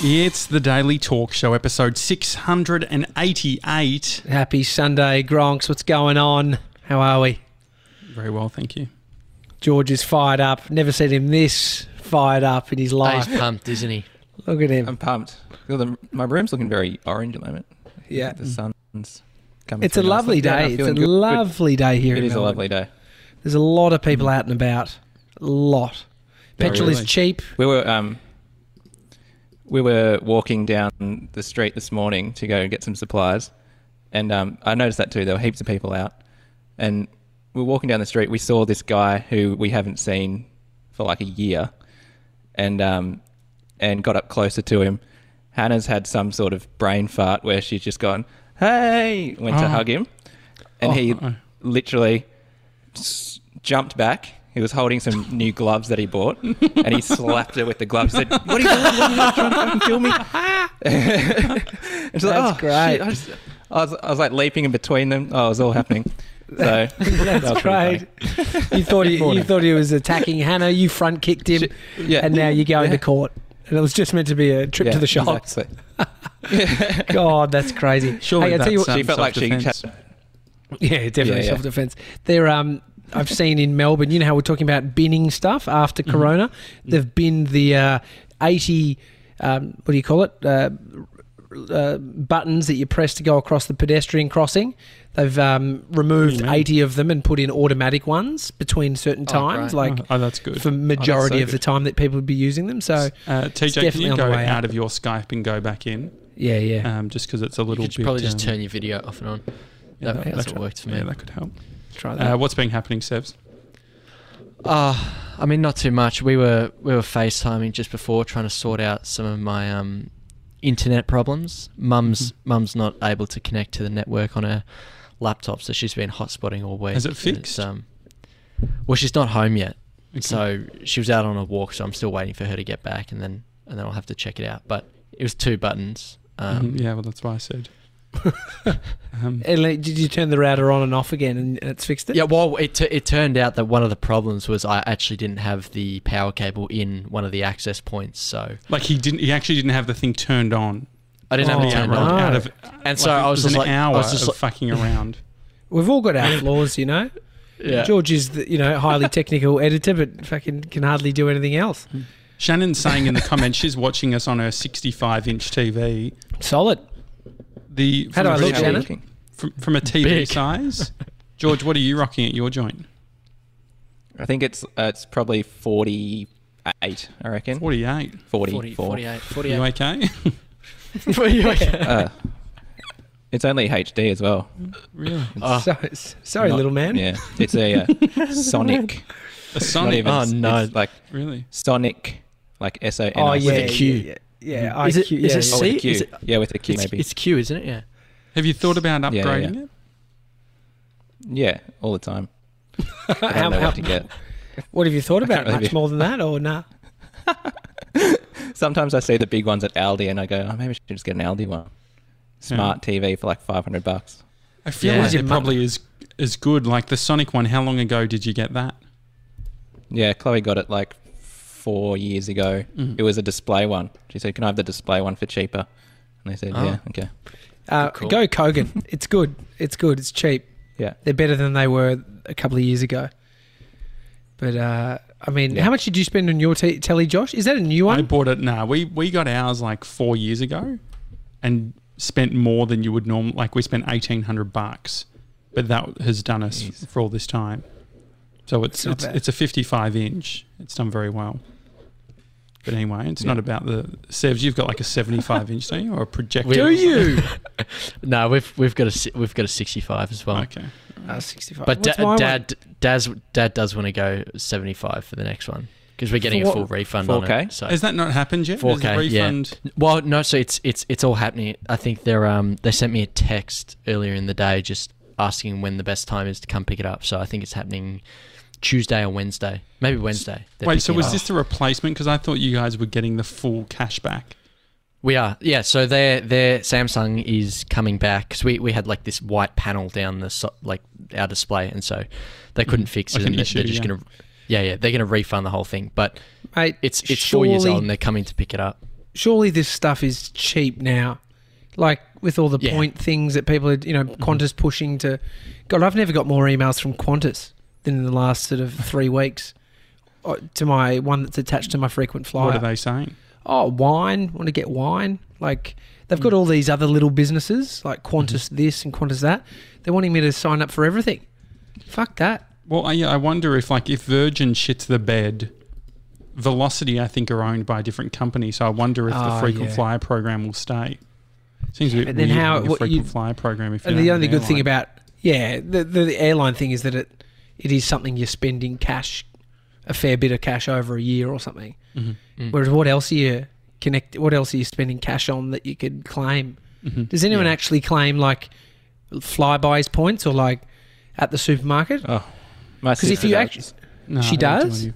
It's the Daily Talk Show, episode 688. Happy Sunday, Gronks. What's going on? How are we? Very well, thank you. George is fired up. Never seen him this fired up in his life. he's pumped, isn't he? Look at him. I'm pumped. Well, the, my room's looking very orange at the moment. Yeah. The sun's coming. It's a through lovely nicely. Yeah, day. I'm It's a feeling good. Good. lovely day here It in is a Melbourne. lovely day. There's a lot of people out and about. A lot. Very Petrol really. is cheap. We were um, we were walking down the street this morning to go and get some supplies, and um, I noticed that too. There were heaps of people out, and we were walking down the street. We saw this guy who we haven't seen for like a year, and um, and got up closer to him. Hannah's had some sort of brain fart where she's just gone, "Hey!" Went Oh. to hug him, and Oh. he literally jumped back. He was holding some new gloves that he bought, and he slapped her with the gloves. Said, "What are you doing? What are you doing? Trying to fucking kill me?" And she's like, That's "Oh, great. shit." I, just- I was, I was like leaping in between them. Oh, it was all happening. So that That's was pretty great. you thought he, you thought he was attacking Hannah. You front kicked him, Shit. Yeah. and now you're going Yeah. to court. And it was just meant to be a trip Yeah, to the shops. exactly. God, that's crazy. Sure, hey, I tell you what, She felt like she self-defense. had Yeah, definitely Yeah, yeah. self defense. There, um, I've seen in Melbourne. You know how we're talking about binning stuff after Mm-hmm. Corona. They've binned the uh, eighty. Um, what do you call it? Uh, uh, buttons that you press to go across the pedestrian crossing. They've um, removed eighty of them and put in automatic ones between certain Oh, times, great. like Oh, oh, that's good. for majority so of the time that people would be using them. So Uh, TJ, can definitely you on go out out. of your Skype and go back in? yeah, yeah. Um, just because it's a You little could bit. probably just um, turn your video off and on. yeah, that- that's what worked for me. Yeah, that could help. Try that. Uh, what's been happening, Sebs? Uh, I mean, not too much. We were we were FaceTiming just before, trying to sort out some of my um, internet problems. Mum's Mm-hmm. mum's not able to connect to the network on her laptop, so she's been hotspotting all week. Has it fixed? um, well, she's not home yet, Okay. so she was out on a walk. So I'm still waiting for her to get back, and then and then I'll have to check it out. But it was two buttons. Um, Mhm, yeah, well, that's why I said. Um, And, like, did you turn the router on and off again, and it's fixed it? Yeah, well, it, t- it turned out that one of the problems was I actually didn't have the power cable in one of the access points, so like he didn't. He actually didn't have the thing turned on. I didn't have Oh, it turned right. on. Out of, And so like, I it was an just like- I was just of like- fucking around. We've all got our flaws, you know. Yeah. George is the you know highly technical editor, but fucking can hardly do anything else. Shannon's saying in the comments she's watching us on her 65 inch TV. Solid. The How do from I a look, TV How are you Shannon? From, from a TV Big. size. George, what are you rocking at your joint? I think it's uh, it's probably forty eight. I reckon 48. 40, 40, 40. 48, You 48. okay? Uh, it's only HD as well. really? Oh, So, sorry, Not- little man. Yeah, it's a uh, Sonic. A Sonic? even, Oh, no. it's like Really? Sonic, like S O N. Oh yeah, With a Q. yeah, yeah. Yeah, Is it- IQ, is yeah, it yeah. Oh, with a C? Q. Is it- yeah, with a Q it's, maybe. it's Q, isn't it? Yeah. Have you thought about Yeah, yeah, upgrading yeah. it? yeah, all the time. I How- don't know how- what to get. what have you thought about? can't Much believe- more than that, or nah? Sometimes I see the big ones at Aldi and I go, oh, maybe I should just get an Aldi one. Smart TV for like five hundred bucks. I feel Yeah. like Your it probably is is good. Like the Soniq one, how long ago did you get that? Yeah, Chloe got it like four years ago. Mhm. It was a display one. She said, "Can I have the display one for cheaper?" And they said, Oh. "Yeah, okay." Uh, Good. Go Kogan. it's good. It's good. It's cheap. Yeah, They're better than they were a couple of years ago. But uh, I mean, Yeah. how much did you spend on your t- telly, Josh? Is that a new one? I bought it. Nah, we we got ours like four years ago, and spent more than you would normally. Like we spent eighteen hundred bucks, but that has done us Jeez. for all this time. So it's It's it's, bad. it's a fifty-five inch. It's done very well. But anyway, it's Yeah. not about the Sevs. You've got like a seventy-five inch, don't you, or a projector? Do you? No, we've we've got a we've got a 65 as well. Okay. Uh, 65. But What's da- my one? dad, dad's, dad does want to go 75 for the next one because we're getting For a full what? refund on 4K? it. So. Has that not happened yet? 4K, yeah. refund. Well, no, so it's it's it's all happening. I think they're um they sent me a text earlier in the day just asking when the best time is to come pick it up. So I think it's happening Tuesday or Wednesday, maybe Wednesday. Wait, so was up. this the replacement? Because I thought you guys were getting the full cash back. We are, yeah. So their their Samsung is coming back because we, we had like this white panel down the so, like our display, and so they couldn't Mhm. fix it. an and they- issue, they're just yeah. gonna, yeah, yeah, they're gonna refund the whole thing. But Mate, it's it's four years old, and they're coming to pick it up. surely this stuff is cheap now. Like with all the Yeah. point things that people are, you know, Qantas pushing to. God, I've never got more emails from Qantas than in the last sort of three weeks. uh, To my one that's attached to my frequent flyer. What are they saying? oh, wine, want to get wine. Like they've got all hmm. these other little businesses like Qantas mm-hmm. this and Qantas that. They're wanting me to sign up for everything. Fuck that. Well, I, I wonder if like if Virgin shits the bed, Velocity I think are owned by a different company. So I wonder if the Oh, frequent yeah. flyer program will stay. Seems a bit But then weird how- what frequent you- flyer program if you And the only good thing about yeah, the, the the airline thing is that it it is something you're spending cash, a fair bit of cash over a year or something. Mhm. Mm. Whereas what else are you connect? What else are you spending cash on that you could claim? Mhm. Does anyone Yeah. actually claim like Flybuys points or like at the supermarket? Oh, my 'Cause if you actually- No, she I don't do does?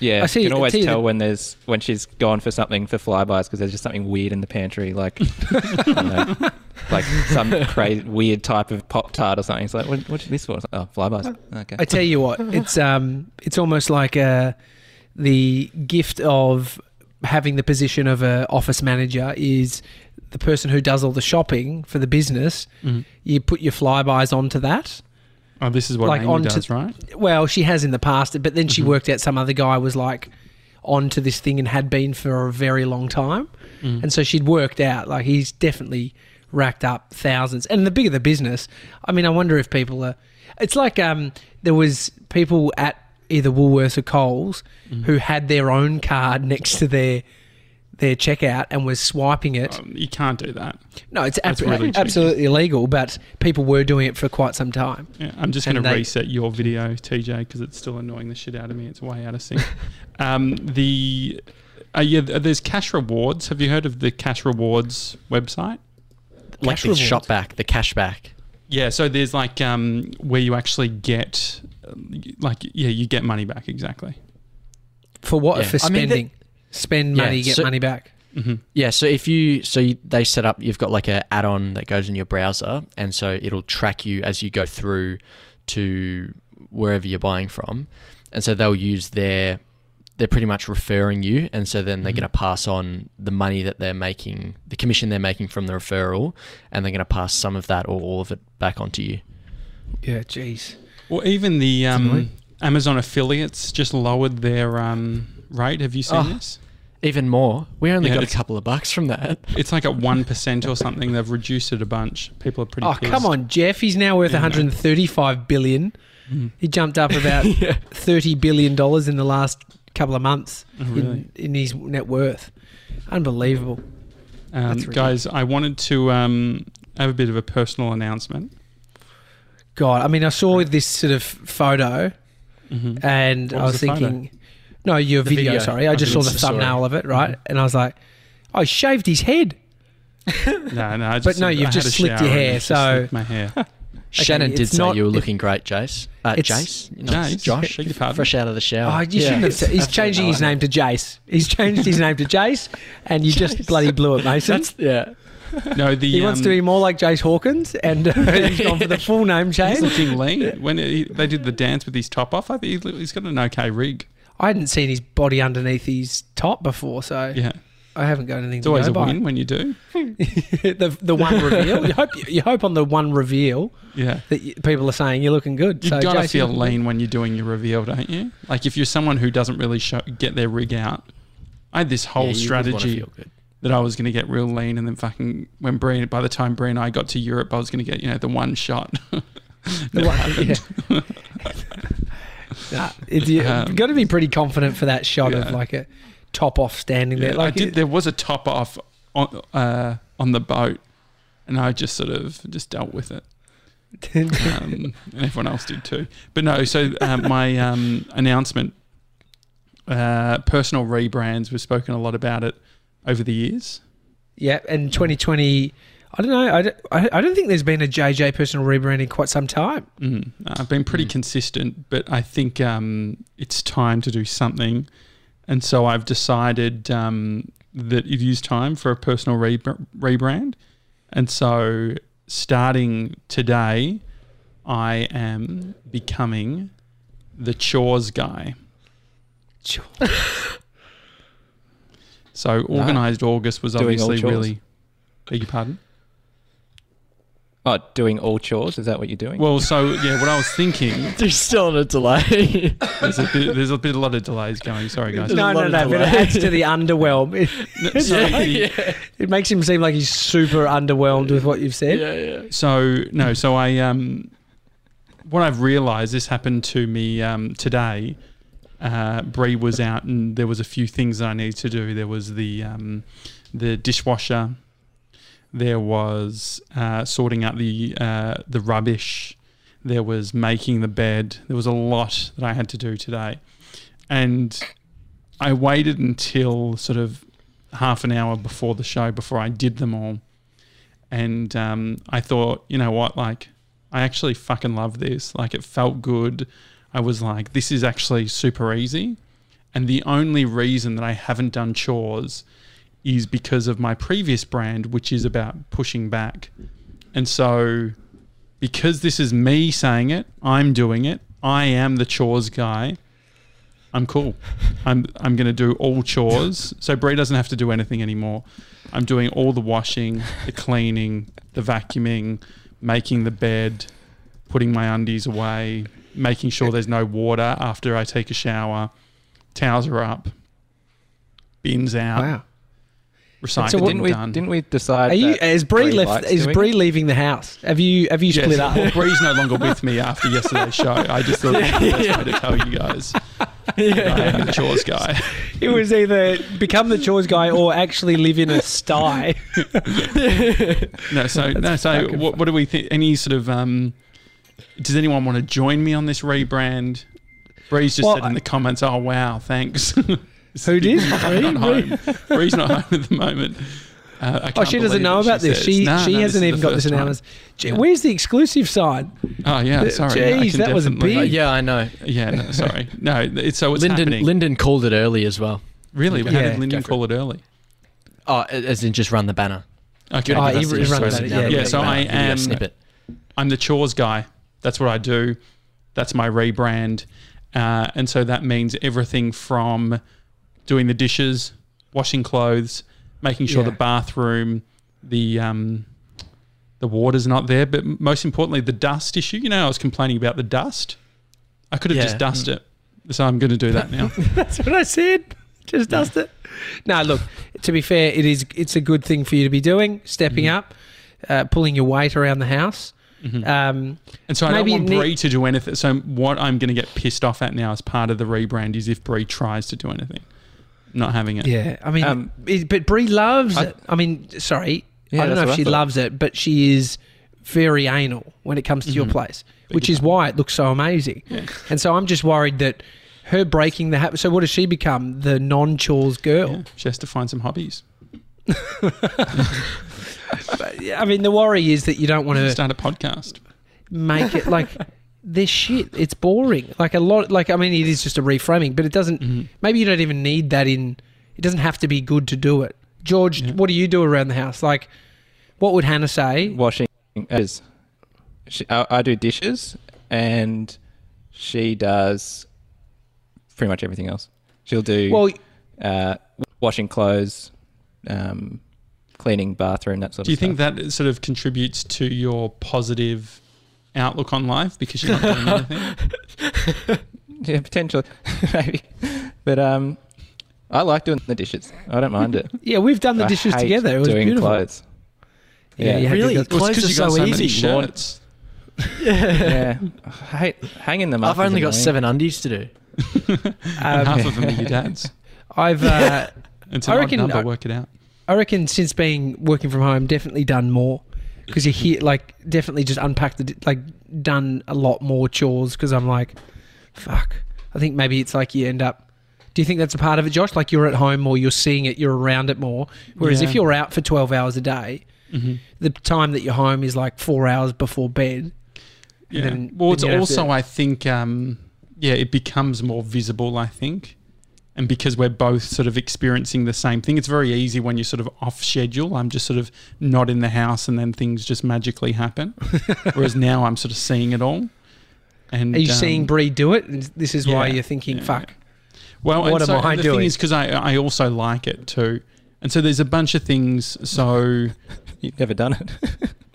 Anything. Yeah, I see- you can always see tell that- when there's when she's gone for something for Flybuys because there's just something weird in the pantry, like I know, like some crazy weird type of pop tart or something. It's like, what, what's this for? Like, oh, Flybuys. Okay. I tell you what, it's um, it's almost like uh, the gift of having the position of a office manager is the person who does all the shopping for the business. Mhm. You put your Flybuys onto that. Oh, this is what Like Amy onto- does, right? Well, she has in the past, but then she Mhm. worked out some other guy was like onto this thing and had been for a very long time. Mm. And so she'd worked out like he's definitely racked up thousands. And the bigger the business, I mean, I wonder if people are. It's like um, there was people at either Woolworths or Coles Mm. who had their own card next to their their checkout and was swiping it. Um, you can't do that. no, it's ab- really absolutely illegal, but people were doing it for quite some time. Yeah, I'm just going to they- reset your video, TJ, because it's still annoying the shit out of me. It's way out of sync. um, the uh, yeah, there's cash rewards. Have you heard of the cash rewards website? like Cash the rewards. shop back, the cash back. Yeah, so there's like um, where you actually get, um, like yeah, you get money back exactly. For what? Yeah. For I mean, the- spending. Spend Yeah, money, get so- money back. hmm Yeah, so if you so you, they set up, you've got like a add-on that goes in your browser, and so it'll track you as you go through to wherever you're buying from, and so they'll use their they're pretty much referring you, and so then they're Mhm. going to pass on the money that they're making, the commission they're making from the referral, and they're going to pass some of that or all of it back onto you. Yeah, jeez. Well, even the um, Amazon affiliates just lowered their um, rate. Have you seen Oh. this? Even more, we only Yeah, got a couple of bucks from that. It's like at one percent or something. They've reduced it a bunch. People are pretty. Oh, pissed. come on, Jeff. He's now worth Yeah, 135 billion. Mhm. He jumped up about yeah. 30 billion dollars in the last couple of months Oh, really? in, in his net worth. Unbelievable. Um, guys, I wanted to um, have a bit of a personal announcement. God, I mean, I saw this sort of photo hmm and What I was was the photo? Thinking, no, your video, video. sorry. I I just saw the saw it. thumbnail of it, right? Mhm. And I was like, oh, shaved his head. No, no. I But no, I you've had just slicked your hair, so- my hair. Shannon did say not- you were looking great, Jace. Uh, It's- Jace, Not Jace? Josh, Beg your pardon? fresh out of the shower. Oh, you Yeah. shouldn't have said. He's changing his name to Jace. He's changed his name to Jace, and you just bloody blew it, Mason. That's yeah. No, the he wants um, to be more like Jace Hawkins, and uh, he's gone for the full name change. He's looking lean. When he, they did the dance with his top off, I think he's got an okay rig. I hadn't seen his body underneath his top before, so Yeah, I haven't got anything it's to always go a by. win when you do. the the one reveal. You hope you hope on the one reveal Yeah. that you, people are saying you're looking good. You've so got to Jace, feel lean when you're doing your reveal, don't you? Like if you're someone who doesn't really show, get their rig out. I had this whole Yeah, you strategy that I was going to get real lean, and then fucking when Bree, by the time Brian and I got to Europe, I was going to get you know the one shot. The one- happened. yeah. Nah, it's, you, Um, got to be pretty confident for that shot of like a top off standing Yeah, there. Like I did. There was a top off on uh, on the boat, and I just sort of just dealt with it. um, and everyone else did too. But no, so um, my um, announcement, uh, personal rebrands. We've spoken a lot about it over the years. yeah, and 2020. I don't know. I don't, I I don't think there's been a JJ personal rebrand in quite some time. Mm, I've been pretty Mm. consistent, but I think um, it's time to do something, and so I've decided um, that it is time for a personal re- rebrand, and so starting today, I am becoming the chores guy. Chores. So organised August was Doing obviously really. Beg your pardon. Oh, doing all chores? Is that what you're doing? Well, so yeah, what I was thinking. There's still on a delay. There's a bit. There's a bit. A lot of delays going. Sorry, guys. There's No, no, no. But it adds to the underwhelm. It, No, so, the- it makes him seem like he's super underwhelmed with what you've said. yeah, yeah. so no, so I um, what I've realised this happened to me um today. Uh, Bree was out and there was a few things that I needed to do. There was the um, the dishwasher. There was uh, sorting out the uh, the rubbish. There was making the bed. There was a lot that I had to do today, and I waited until sort of half an hour before the show before I did them all. And um, I thought, you know what, like I actually fucking love this. Like it felt good. I was like, this is actually super easy. And the only reason that I haven't done chores is because of my previous brand, which is about pushing back. And so, because this is me saying it, I'm doing it. I am the chores guy. I'm cool. I'm I'm going to do all chores. So Bree doesn't have to do anything anymore. I'm doing all the washing, the cleaning, the vacuuming, making the bed, putting my undies away, making sure there's no water after I take a shower. Towels are up. Bins out. Wow. Recycling So what- didn't we done. didn't we decide? Are you? that Is Bree Bree left? likes Is doing Bree leaving the house? Have you? Have you Yes. split up? Well, Bree's no longer with me after yesterday's show. I just thought it was the best way to tell you guys that I am the chores guy. It was either become the chores guy or actually live in a sty. No, so no, so what, what do we think? Any sort of um, does anyone want to join me on this rebrand? Bree's just Well, said in the comments, "Oh wow, thanks." Who did? I'm not Bree? home. Bree's not home at the moment. Uh, Oh, she doesn't know it, about this. says. She No, she no, hasn't is even got this first time. announced. Gee, Yeah. Where's the exclusive side? Oh yeah, sorry. Jeez, that was definitely- big. yeah, I know. Yeah, no, sorry. No, it's so it's Lyndon happening. Lyndon called it early as well. really? How Yeah. did Lyndon call it early? Oh, as in just run the banner. Okay. Oh, Give he us the he runs exclusive yeah, yeah, so I the video am- snippet. I'm the chores guy. That's what I do. That's my rebrand. Uh, and so that means everything from doing the dishes, washing clothes, making sure Yeah. the bathroom, the um, the water's not there, but most importantly, the dust issue. You know, I was complaining about the dust. I could have Yeah. just dusted it. So I'm going to do that now. That's what I said. Just dust it. No, look. To be fair, it is. It's a good thing for you to be doing. Stepping Mhm. up, uh, pulling your weight around the house. Mhm. Um, And so I don't want ne- Bree to do anything. So what I'm going to get pissed off at now as part of the rebrand is if Bree tries to do anything, not having it. yeah, I mean, Um, it, but Bree loves I- it. I mean, sorry, Yeah, I don't know if she loves it, but she is very anal when it comes to your Mhm. place, Beg which is why it looks so amazing. Yeah. And so I'm just worried that her breaking the habit. So what does she become? The non-chores girl. Yeah, She has to find some hobbies. But, yeah, I mean, the worry is that you don't want to Start a podcast. make it like this shit. It's boring. Like a lot. Like I mean, it is just a reframing, but it doesn't. Mhm. Maybe you don't even need that in. It doesn't have to be good to do it. George, Yeah. what do you do around the house? Like, what would Hannah say? washing is. She, I, I do dishes, and she does pretty much everything else. She'll do Well, uh, washing clothes, um, cleaning bathroom, that sort of stuff. Do you think that sort of contributes to your positive outlook on life because you're not doing anything? Yeah, potentially, maybe. But um, I like doing the dishes. I don't mind it. yeah, we've done the I dishes hate together. It was doing beautiful. clothes. Yeah, Yeah. you had to Really? go- Well, it's Clothes 'cause are you got so so many easy. shirts. yeah, I hate hanging them up. I've only got annoying. seven undies to do. Um, half of them are your dad's. I've, uh, It's I an odd reckon- number. I- work it out. I reckon, since being working from home, definitely done more because you hear like definitely just unpacked the like done a lot more chores because I'm like, fuck. I think maybe it's like you end up. Do you think that's a part of it, Josh? Like you're at home or you're seeing it, you're around it more. Whereas if you're out for 12 hours a day, hmm the time that you're home is like four hours before bed. Yeah. then- well, it's also, to- I think, um, yeah, it becomes more visible, I think. And because we're both sort of experiencing the same thing, it's very easy when you're sort of off schedule. I'm just sort of not in the house and then things just magically happen. Whereas now I'm sort of seeing it all. And Are you um, seeing Bree do it? And this is why you're thinking, yeah, fuck. Well, What and am so, I and the doing? thing is because I I also like it too, and so there's a bunch of things. So You've never done it.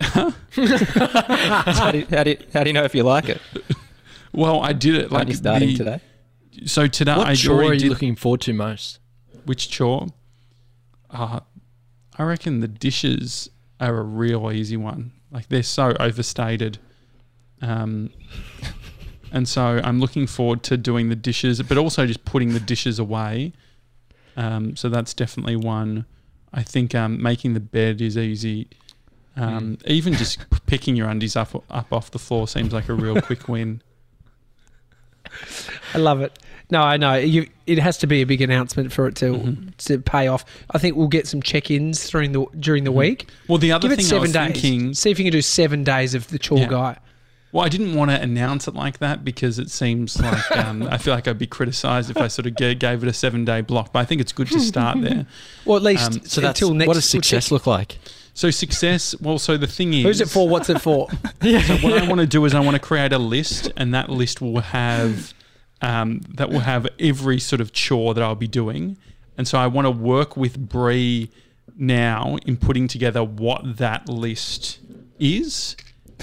how, do you, how, do you, how do you know if you like it? well, I did it Aren't like you starting the- today? So today What I chore are you did looking forward to most? which chore? Uh, I reckon the dishes are a real easy one. Like they're so overstated. Um, and so I'm looking forward to doing the dishes, but also just putting the dishes away. Um, so that's definitely one. I think um, making the bed is easy. Um, Even just picking your undies up up off the floor seems like a real quick win. I love it. No, I know. You, it has to be a big announcement for it to Mhm. to pay off. I think we'll get some check-ins during the during the Mhm. week. Well, the other Give it thing I seven was days. thinking, See if you can do seven days of the chore Yeah. guy. Well, I didn't want to announce it like that because it seems like um, I feel like I'd be criticised if I sort of gave, gave it a seven day block. But I think it's good to start there. Well, at least Um, So that's until next. what does success check- look like? So success. Well, so the thing is, Who's it for? What's it for? yeah. So what I want to do is I want to create a list, and that list will have um, that will have every sort of chore that I'll be doing, and so I want to work with Bree now in putting together what that list is,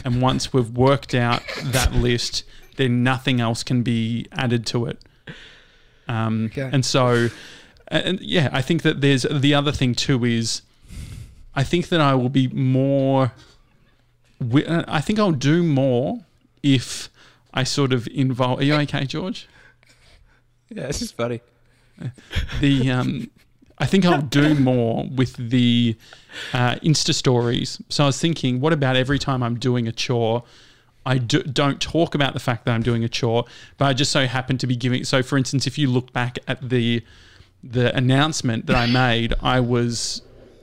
and once we've worked out that list, then nothing else can be added to it. Um, Okay. And so, and yeah, I think that there's the other thing too is, I think that I will be more uh, I think I'll do more if I sort of involve. Are you okay, George? Yeah, this is funny. The um, I think I'll do more with the uh, Insta stories. So I was thinking, what about every time I'm doing a chore? I do, don't talk about the fact that I'm doing a chore, but I just so happen to be giving. So, for instance, if you look back at the the announcement that I made, I was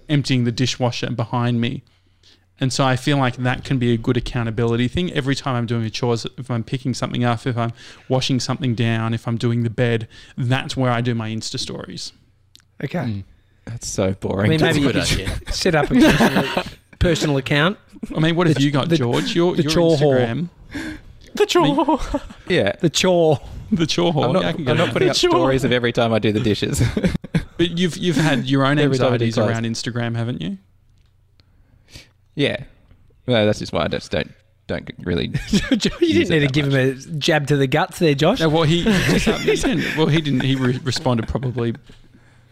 emptying the dishwasher behind me. And so I feel like that can be a good accountability thing. Every time I'm doing a chores, if I'm picking something up, if I'm washing something down, if I'm doing the bed, that's where I do my Insta stories. Okay. Mm. That's so I boring. mean, maybe you could set up a personal, personal account. I mean, what have The- you got, the- George? Your, the your chore hall. Instagram. The chore. yeah. The chore. The chore hall. I'm not, yeah, I can get I'm not that. putting up Sure. stories of every time I do the dishes. But you've you've had your own Every time I do anxieties around Instagram, haven't you? Yeah. Well, that's just why I just don't don't really. you didn't need to that give him a jab to the guts there, Josh. No, well, he, he didn't. Well, he didn't. He re- responded probably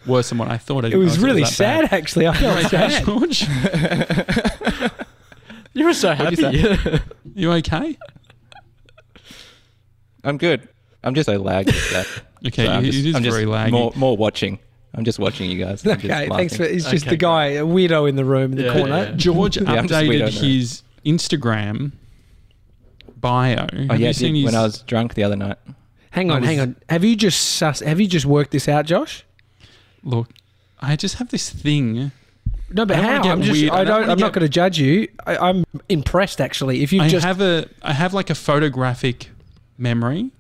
worse than what I thought. I It didn't was realise really that sad, bad. actually. I You felt okay, sad. George? You were so happy. you You okay? I'm good. I'm just so lagged with that. Okay, So I'm it just, is I'm just very laggy. More, more watching. I'm just watching you guys. I'm Okay, thanks for. laughing. He's just Okay, the guy, a weirdo in the room in the Yeah, corner. yeah, yeah. George Yeah, I'm just updated weird, I know. his Instagram bio. Oh Have yeah, you seen did his? when I was drunk the other night. Hang on, was- hang on. Have you just sus- have you just worked this out, Josh? look, I just have this thing. No, but I don't wanna how? get I'm just. weird. I I don't don't. wanna I'm not get- going to judge you. I, I'm impressed actually. If you I just have a I have like a photographic memory,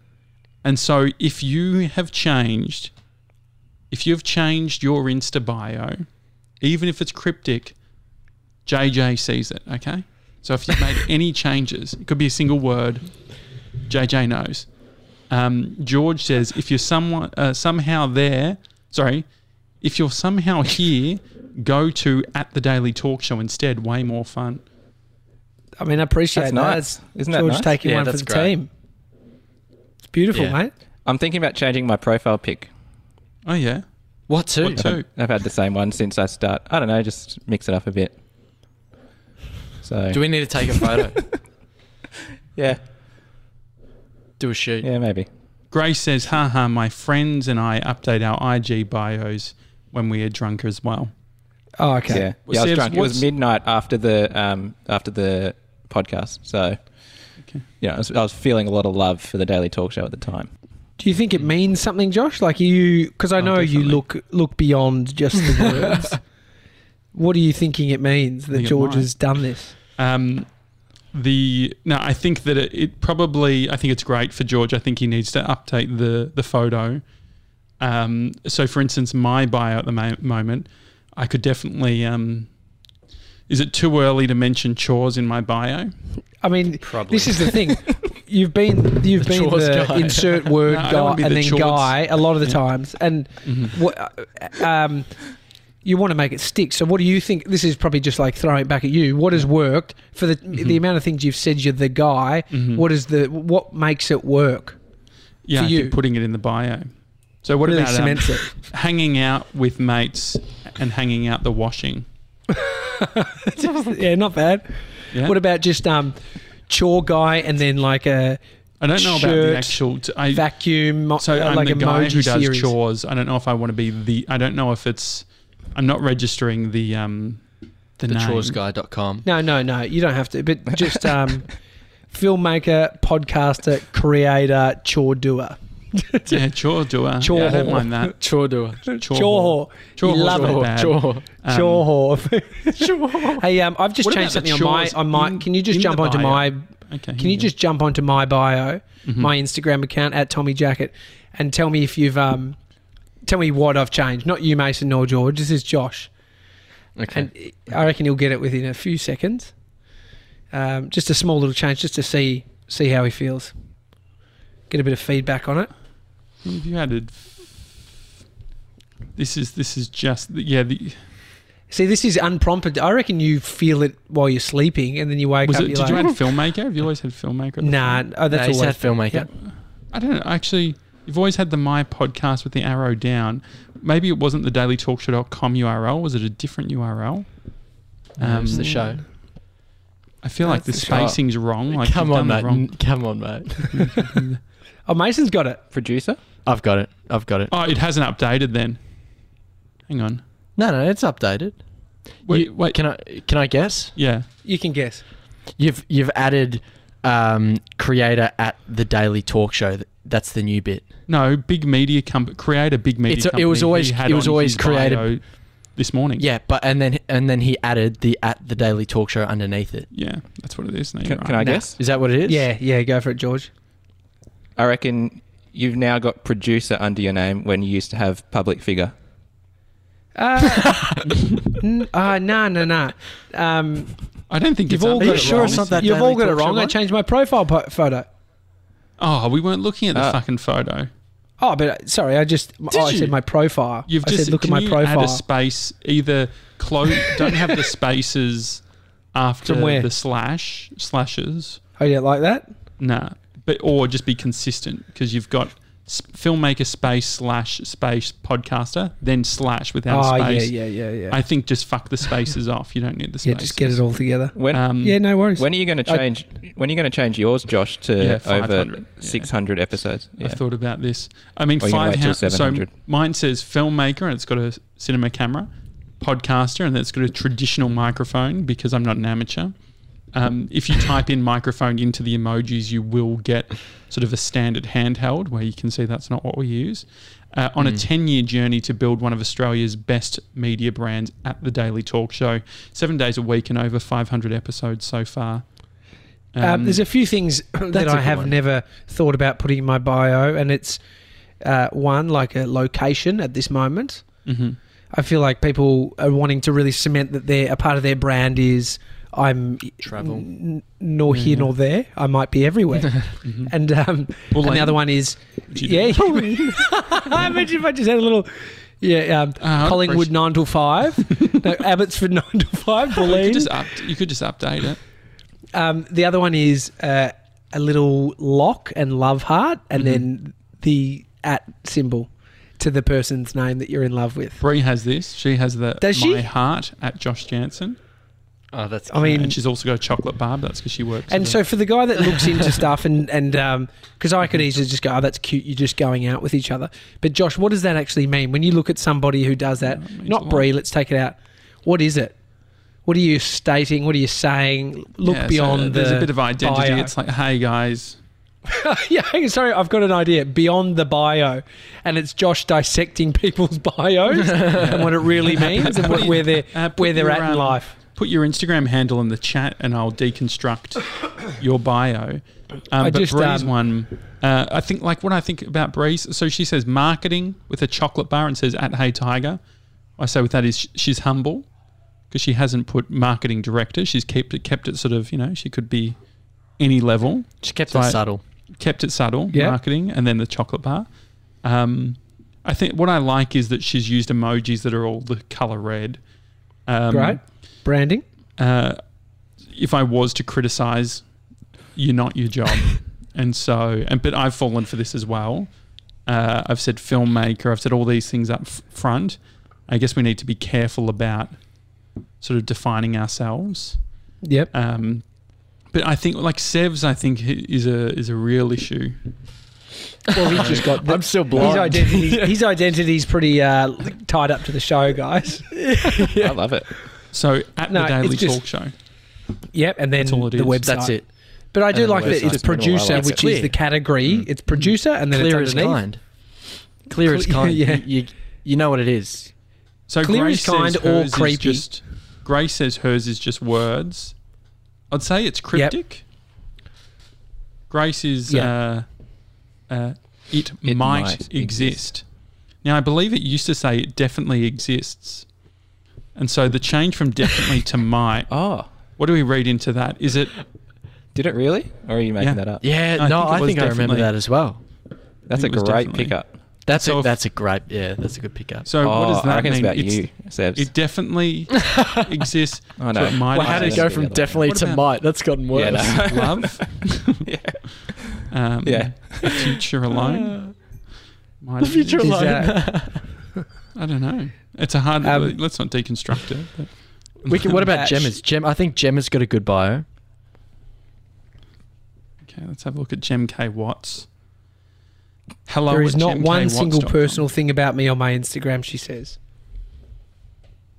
and so if you have changed, if you've changed your Insta bio, even if it's cryptic, JJ sees it. Okay, so if you've made any changes, it could be a single word. JJ knows. Um, George says if you're someone uh, somehow there, sorry, if you're somehow here, go to at the Daily Talk Show instead. Way more fun. I mean, I appreciate That's that. nice. It's Isn't that George nice? taking Yeah, one for the great. team. It's beautiful, Yeah. mate. I'm thinking about changing my profile pic. Oh yeah. What too? What too? I've had the same one since I start. I don't know, just mix it up a bit. So Do we need to take a photo? yeah, Do a shoot. yeah, maybe. Grace says, haha, my friends and I update our IG bios when we are drunk as well. Oh, okay. Yeah, Well, yeah. I was drunk. It was midnight after the um after the podcast. So Okay. yeah, I was, I was feeling a lot of love for the Daily Talk Show at the time. Do you think it means something, Josh? Like you, because I Oh, know you look look beyond just the words. what are you thinking it means that George has done this? Um, the no, I think that it, it probably I think it's great for George. I think he needs to update the the photo. Um, so, for instance, my bio at the mo- moment, I could definitely. Um, is it too early to mention chores in my bio? I mean, Probably. this is the thing. you've been you've The been the guy. insert word No, guy and the then chores. guy a lot of the Yeah. times, and Mhm. what um, you want to make it stick. So, what do you think? This is probably just like throwing it back at you. What has worked for the Mm-hmm. the amount of things you've said? You're the guy. Mhm. What is the what makes it work? yeah, you? putting it in the bio. So what really about um, it? hanging out with mates and hanging out the washing? yeah, not bad. Yeah. What about just um, chore guy and then like a I don't know about shirt, the actual. T- I, vacuum, mo- so uh, I'm like the guy who does series? chores. I don't know if I want to be the. I don't know if it's. I'm not registering the um the, name. Thechoresguy.com. No, no, no. You don't have to. But just um, filmmaker, podcaster, creator, chore doer. Yeah, chore doer. Chore yeah, I don't mind that. Chore doer. Chore. Chore whore. whore. Chore You love it. bad. Chore. Um, Chore hey, um, I've just What changed the something on my chores on my. in- Can you just in jump the onto bio? my? Okay. Can you just jump onto my bio, Mhm. my Instagram account at Tommy Jackett, and tell me if you've um, tell me what I've changed. Not you, Mason, nor George. This is Josh. Okay. and I reckon he'll get it within a few seconds. Um, just a small little change, just to see see how he feels. Get a bit of feedback on it. Have you added? This is this is just yeah. The, See, this is unprompted. I reckon you feel it while you're sleeping, and then you wake was up. it? you're Did you like, add filmmaker? Have you always had filmmaker? at Nah, oh, that's no, always had filmmaker. Yeah. I don't know. Actually, you've always had the my podcast with the arrow down. Maybe it wasn't the dailytalkshow.com URL. Was it a different URL? Um, it's the show. I feel like the That's the show. spacing's wrong. Like Come on, mate. wrong- Come on, mate. Oh, Mason's got it. Producer? I've got it. I've got it. Oh, it hasn't updated then. Hang on. No, no, it's updated. Wait, You- wait. Can I can I guess? Yeah. You can guess. You've you've added um, creator at the Daily Talk Show. That's the new bit. No, big media company. Create a big media It's a- it was always- had it was always his created- this morning. Yeah, but and then and then he added the at the Daily Talk Show underneath it. Yeah, that's what it is. No, Can, you're can I right. Nah. guess? Is that what it is? Yeah, yeah. Go for it, George. I reckon you've now got producer under your name when you used to have public figure. Uh, n- uh, no, no, no. Um, I don't think You've it's all up got there. it sure wrong. it's not that You've all got it wrong. I changed my profile po- photo. Oh, we weren't looking at the Uh, fucking photo. Oh, but uh, sorry, I just oh, I you? said my profile. You've I just said look at can my you profile. add a space either close. don't have the spaces after From where? the slash slashes. oh, yeah, like that. Nah, but or just be consistent because you've got s- filmmaker space slash space podcaster then slash without space. oh, a yeah, space. yeah, yeah, yeah. I think just fuck the spaces off. You don't need the yeah, spaces. just get it all together. When Um, yeah, no worries. when are you going to I- change? when are you going to change yours, Josh, to Yeah, over 500, yeah. six hundred episodes? I've thought about this. I mean, Or you gonna five ha- so 700? mine says filmmaker and it's got a cinema camera, podcaster and it's got a traditional microphone because I'm not an amateur. Um, if you type in microphone into the emojis, you will get sort of a standard handheld where you can see that's not what we use. Uh, on a Mm. 10 year journey to build one of Australia's best media brands at the Daily Talk Show, seven days a week and over 500 episodes so far. um, there's a few things that That's a I good have one. never thought about putting in my bio, and it's uh, one like a location at this moment. mhm. I feel like people are wanting to really cement that they're a part of their brand is I'm Travel. n- nor Yeah, here yeah. nor there. I might be everywhere. Mhm. and um, Well, and the other one is Would yeah. I imagine if I just had a little yeah um, Uh, Collingwood appreciate- nine till five, no, Abbotsford nine till five, You could, just up, you could just update it. Um, the other one is uh, a little lock and love heart, and Mhm. then the at symbol to the person's name that you're in love with. Bree has this. She has the Does my she? heart at Josh Janssen. Oh, that's. I mean, and she's also got a chocolate bar. That's because she works. And so for the guy that looks into stuff and and because I could easily just go, oh, that's cute. You're just going out with each other. But Josh, what does that actually mean when you look at somebody who does that? Yeah, it means a Not. Bree. Let's take it out. What is it? What are you stating? What are you saying? Look Yeah, so beyond the. There's a bit of identity. bio. It's like, hey guys, yeah, sorry, I've got an idea. Beyond the bio, and it's Josh dissecting people's bios and what it really means and what, where they're uh, where they're your, at in um, life. Put your Instagram handle in the chat, and I'll deconstruct your bio. Um, I but just, Bree's um, one, uh, I think like what I think about Bree's. So she says marketing with a chocolate bar and says at Hey Tiger. I say with that is she's humble because she hasn't put marketing director. She's kept it kept it sort of you know she could be any level. She kept So it I- subtle. Kept it subtle, Yeah. marketing, and then the chocolate bar. Um, I think what I like is that she's used emojis that are all the color red. Um, Great. Branding. uh, if I was to criticize, you're not your job. and so, and but I've fallen for this as well. Uh, I've said filmmaker. I've said all these things up f- front. I guess we need to be careful about sort of defining ourselves. Yep. Um, but I think like Sevs, I think is a is a real issue. Well, he's just got. I'm still his blind. identity. his identity's pretty uh, tied up to the show, guys. I love it. So at No, the Daily it's just- Talk Show, Yep, and then all it the is. website. That's it. But I do And like that it's producer, like which it. is the category. Mm. It's producer, and then Clear it's as kind. Clear as kind. yeah. You, you, you know what it is. so Clear Grace as kind or creepy. Just, Grace says hers is just words. I'd say it's cryptic. Grace is Yeah. uh, uh, it, It might, might exist. exist. Now I believe it used to say it definitely exists, and so the change from definitely to might. Oh, What do we read into that? Is it did it really? Or are you making Yeah. that up? Yeah, I no, think I think I remember that as well. That's a think it was great definitely- pickup. That's So a if- that's a great yeah, that's a good pickup. so? oh, what does that I reckon mean? it's about you, Sebs. It definitely exists. Oh, so no. it might well, how did it go from definitely to might? That's gotten worse. Yeah, no. love. yeah. Um, Yeah. The future alone. Might the future exist. Is alone. That- I don't know. It's a hard. Um, let's not deconstruct it. But. we can, what about Gemma's? Gem, I think Gemma's got a good bio. Okay, let's have a look at Gem K Watts. Hello. there is at not one single personal thing about me on my Instagram. She says.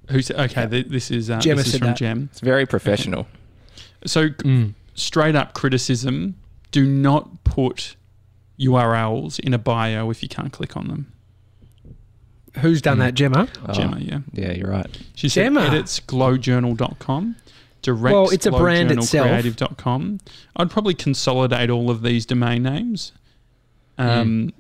Who's okay? th- This is uh, Gemma this is from that. Gem. It's very professional. So Mm. straight up criticism: do not put URLs in a bio if you can't click on them. Who's done Mm. that, Gemma? Oh, Gemma, yeah. Yeah, you're right. She said Gemma. edits glowjournal.com, directs Well, it's a brand itself. glowjournalcreative.com. I'd probably consolidate all of these domain names. Um,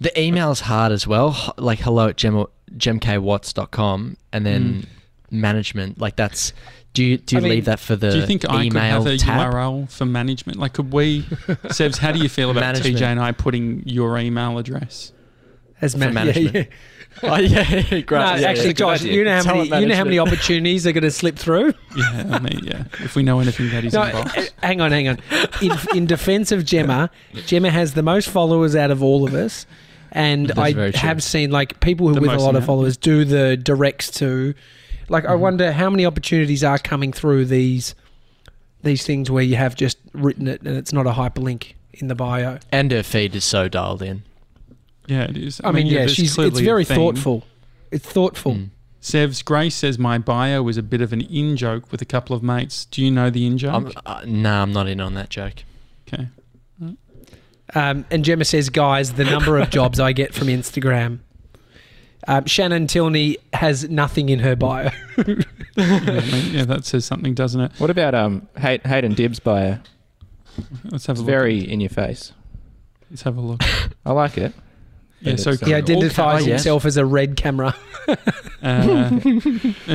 The email's hard as well. Like hello at gem, gemkwatts.com and then management. Like that's do you do you I mean, leave that for the Do you think I could email have a tab? URL for management? Like, could we, Sebs, how do you feel about Management. TJ and I putting your email address? As For man- management. Yeah, yeah. oh yeah, great. No, Yeah, actually, yeah. Josh, you know how Talent many you know how many opportunities are going to slip through. Yeah, I mean, yeah. If we know anything about his No, inbox. uh, hang on, hang on. In, in defense of Gemma, Gemma has the most followers out of all of us, and That's I have seen like people who The with a most lot of followers do the directs to. Like, I wonder how many opportunities are coming through these these things where you have just written it and it's not a hyperlink in the bio. And her feed is so dialed in. Yeah, it is. I, mean, yeah, there's she's it's very thoughtful. It's thoughtful. Mm. Sevs Grace says my bio is a bit of an in joke with a couple of mates. Do you know the in joke? I'm, uh, nah, I'm not in on that joke. okay. Um, and Gemma says, guys, the number of jobs I get from Instagram. Um, Shannon Tilney has nothing in her bio. Yeah, I mean, yeah, that says something, doesn't it? What about um Hay- Hayden Dibbs bio? Let's have It's a look. very in your face. Let's have a look. I like it. Yeah, so He um, identifies himself as a red camera. Uh,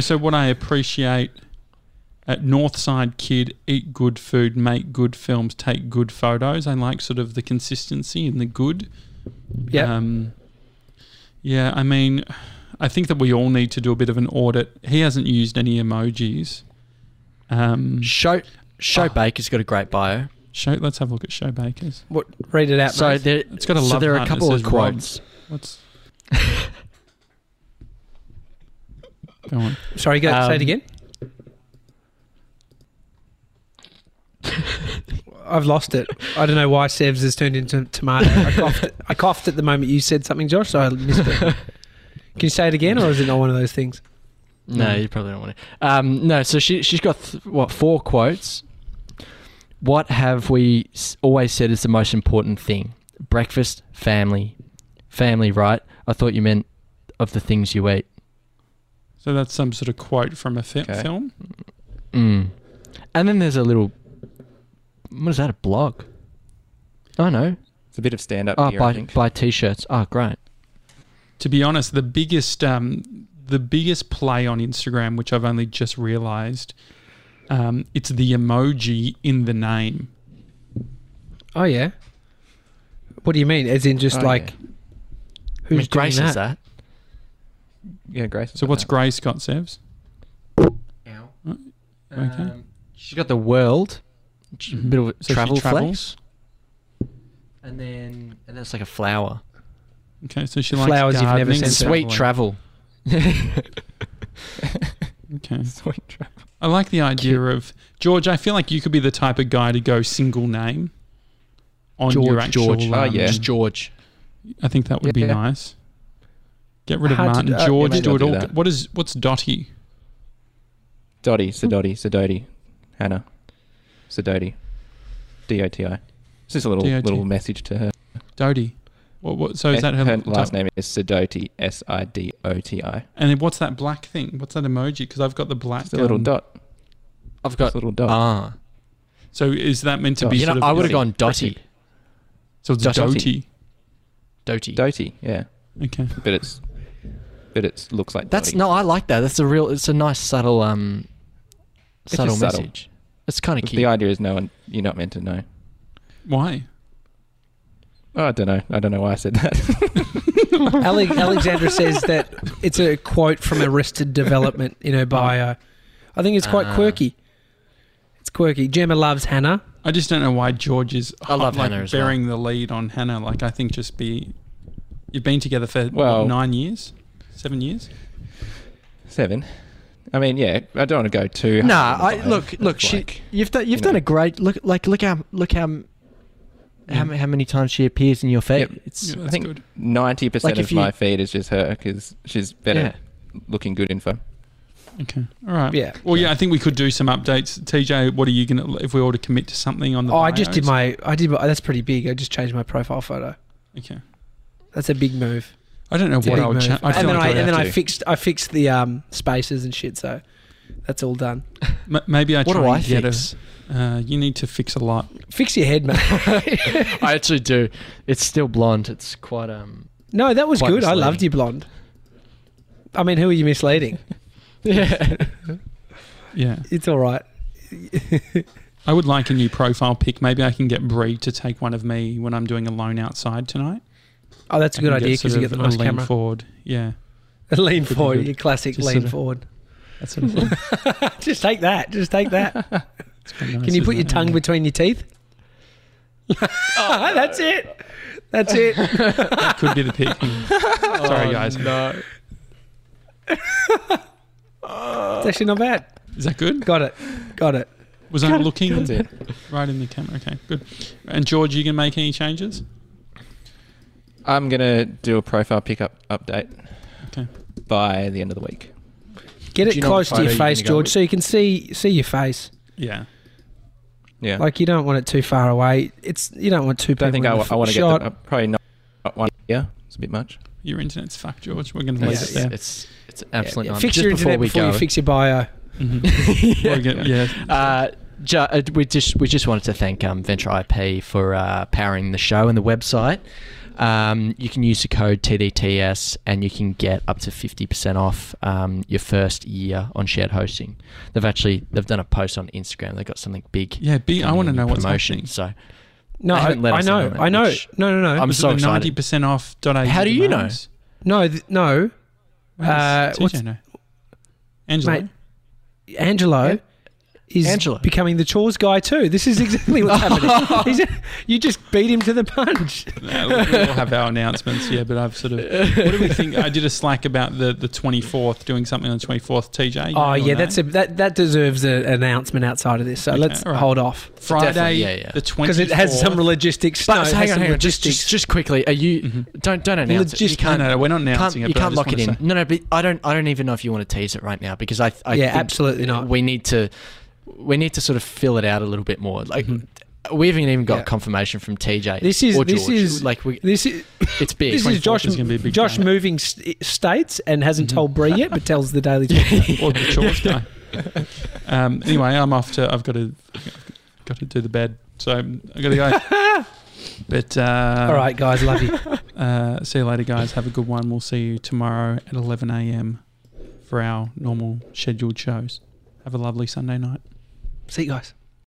so what I appreciate at Northside Kid, eat good food, make good films, take good photos. I like sort of the consistency and the good. Yep. Um, yeah, I mean, I think that we all need to do a bit of an audit. He hasn't used any emojis. Um, Show Show Oh. Baker's got a great bio. Show. Let's have a look at Show Bakers. What? Read it out. So mate. there, It's got a so there are a heart and it couple of quotes. What's go on? Sorry, go say it Um, again. I've lost it. I don't know why Sevs has turned into tomato. I coughed, I coughed at the moment you said something, Josh, so I missed it. Can you say it again, or is it not one of those things? No, you probably don't want to. Um, no, so she she's got th- what four quotes. What have we always said is the most important thing? Breakfast, family, family. Right? I thought you meant of the things you eat. So that's some sort of quote from a fi- Okay. film. Mm. And then there's a little. What is that? A blog? Oh know. It's a bit of stand up Oh, here, I buy think. buy t-shirts. Oh, great. To be honest, the biggest um, the biggest play on Instagram, which I've only just realised, Um, it's the emoji in the name. Oh yeah. What do you mean? As in just Oh, like yeah. I who's mean, Grace doing is that? that. Yeah, Grace. So what's Grace got, Sevs? Okay. Um, she's got the world, a Mhm. bit of So travel flex, and then and that's like a flower. Okay, so she likes Flowers you've never seen. Sweet travel. Okay. Sweet travel. I like the idea of George. I feel like you could be the type of guy to go single name on your George, actual. George. Oh, um, yeah. Just George. I think that would be Yeah. nice. Get rid of Hard Martin. do- uh, George, yeah, do it all. do. What is what's Dotty? Dotty, Sidoti, Sidoti, Hannah, Sidoti, D O T I. It's just a little D.O.T.. little message to her. Dodie. What, what, so is that her, her last name is Sidoti, S I D O T I. And then what's that black thing? What's that emoji? Because I've got the black. It's a little um, dot. I've It's got a little dot. ah. So is that meant to Dot. be? You know, of I would have gone Dotty. So it's Dotty. Doty. Doty. Doty, yeah, Okay. but it's but it looks like That's Dotty. no, I like that. That's a real. It's a nice subtle um, It's subtle just subtle. message. It's kind of cute. The idea is no one you're not meant to know. Why? Oh, I don't know. I don't know why I said that. Ale- Alexandra says that it's a quote from Arrested Development in her bio. I think it's quite Ah. quirky. It's quirky. Gemma loves Hannah. I just don't know why George is I love like, Hannah as well. bearing the lead on Hannah. Like I think just be. You've been together for what, Well- nine years, seven years. Seven. I mean, yeah, I don't want to go too. Nah, hard I on look, look. It's She, like- you've done, you've you done know. a great look. Like, look how, look how, how, ma- how many times she appears in your feed. Yep. It's Yeah, I think ninety percent Like, if of you- my feed is just her because she's better Yeah. looking good info. Okay. All right. Yeah. Well, yeah, I think we could do some updates. TJ, what are you gonna if we were to commit to something on the? Oh, I just did my. I did. My, that's pretty big. I just changed my profile photo. Okay. That's a big move. I don't know It's what I would move. change. I and then like I I and then I fixed. I fixed the um, spaces and shit. So that's all done. M- maybe I what try do I and get fix? a. Uh, you need to fix a lot. Fix your head, man. I actually do. It's still blonde. It's quite um. no, that was Quite good. I loved your blonde. I mean, who are you misleading? Yeah. Yeah. It's all right. I would like a new profile pic. Maybe I can get Bree to take one of me when I'm doing a loan outside tonight. Oh, that's a I good idea sort because you get of the a nice lean camera. forward. Yeah. a lean forward, good. your classic Just lean sort of- forward. That sort of. Just take that. Just take that. It's quite nice, Can you put your it? tongue between your teeth? Oh, that's it. That's it. That could be the pic. Sorry, oh, guys. No. It's actually not bad. Is that good? Got it. Got it. Was I looking That's it. right in the camera? Okay, good. And George, you can make any changes? I'm gonna do a profile pickup update Okay. by the end of the week. Get it close to your face, George, so you can see see your face. Yeah. Yeah, Like you don't want it too far away. It's you don't want two I people. don't think in I, I want to get shot. the, uh, probably not, not one. Yeah, it's a bit much. Your internet's fucked, George. We're going to Yeah, leave It's, it there. it's it's absolutely yeah. not. Fix Just your before internet we before go, you fix your bio. Mhm. We're yeah. Uh, ju- uh, we just we just wanted to thank um, VentraIP for uh, powering the show and the website. Um, you can use the code TDTS and you can get up to fifty percent off um, your first year on shared hosting. They've actually they've done a post on Instagram. They've got something big. Yeah, be, I want to in know what's promotion. happening. So No, I, let I know. it, I know. No, no, no. I'm Was so it the excited. ninety percent off. Dot How do you know? no, th- no. Where does Uh, what's- TJ know? Angelo. Mate, Angelo Yeah. Is Angelo. becoming the chores guy too. This is exactly what's happening. He's, you just beat him to the punch. No, we'll, we'll have our announcements, yeah. But I've sort of. What do we think? I did a slack about the the twenty fourth, doing something on the twenty fourth. TJ. Oh yeah, that's a that that deserves an announcement outside of this. So Okay, let's all right. hold off Friday, yeah, yeah. the twenty because it has some logistics. But no, it hang on, hang on. Just, just, just quickly, are you Mhm. don't don't announce it. You can't. no, no, we're not can't- announcing it. you can't lock it in. say- No, no, but I don't. I don't even know if you want to tease it right now because I. I yeah, think absolutely not. We need to. We need to sort of fill it out a little bit more. Like Mhm. we haven't even got Yeah. confirmation from TJ. This is- or this is- like we. This is It's big. this is 24th Josh. is gonna be a big Josh day. moving st- states and hasn't Mhm. told Bree yet, but tells the Daily. Telegraph. or the chores guy. Um, anyway, I'm off to. I've got to. Got to do the bed, so I got to go. But uh, All right, guys, love you. Uh, see you later, guys. Have a good one. We'll see you tomorrow at 11 a.m. for our normal scheduled shows. Have a lovely Sunday night. See you guys.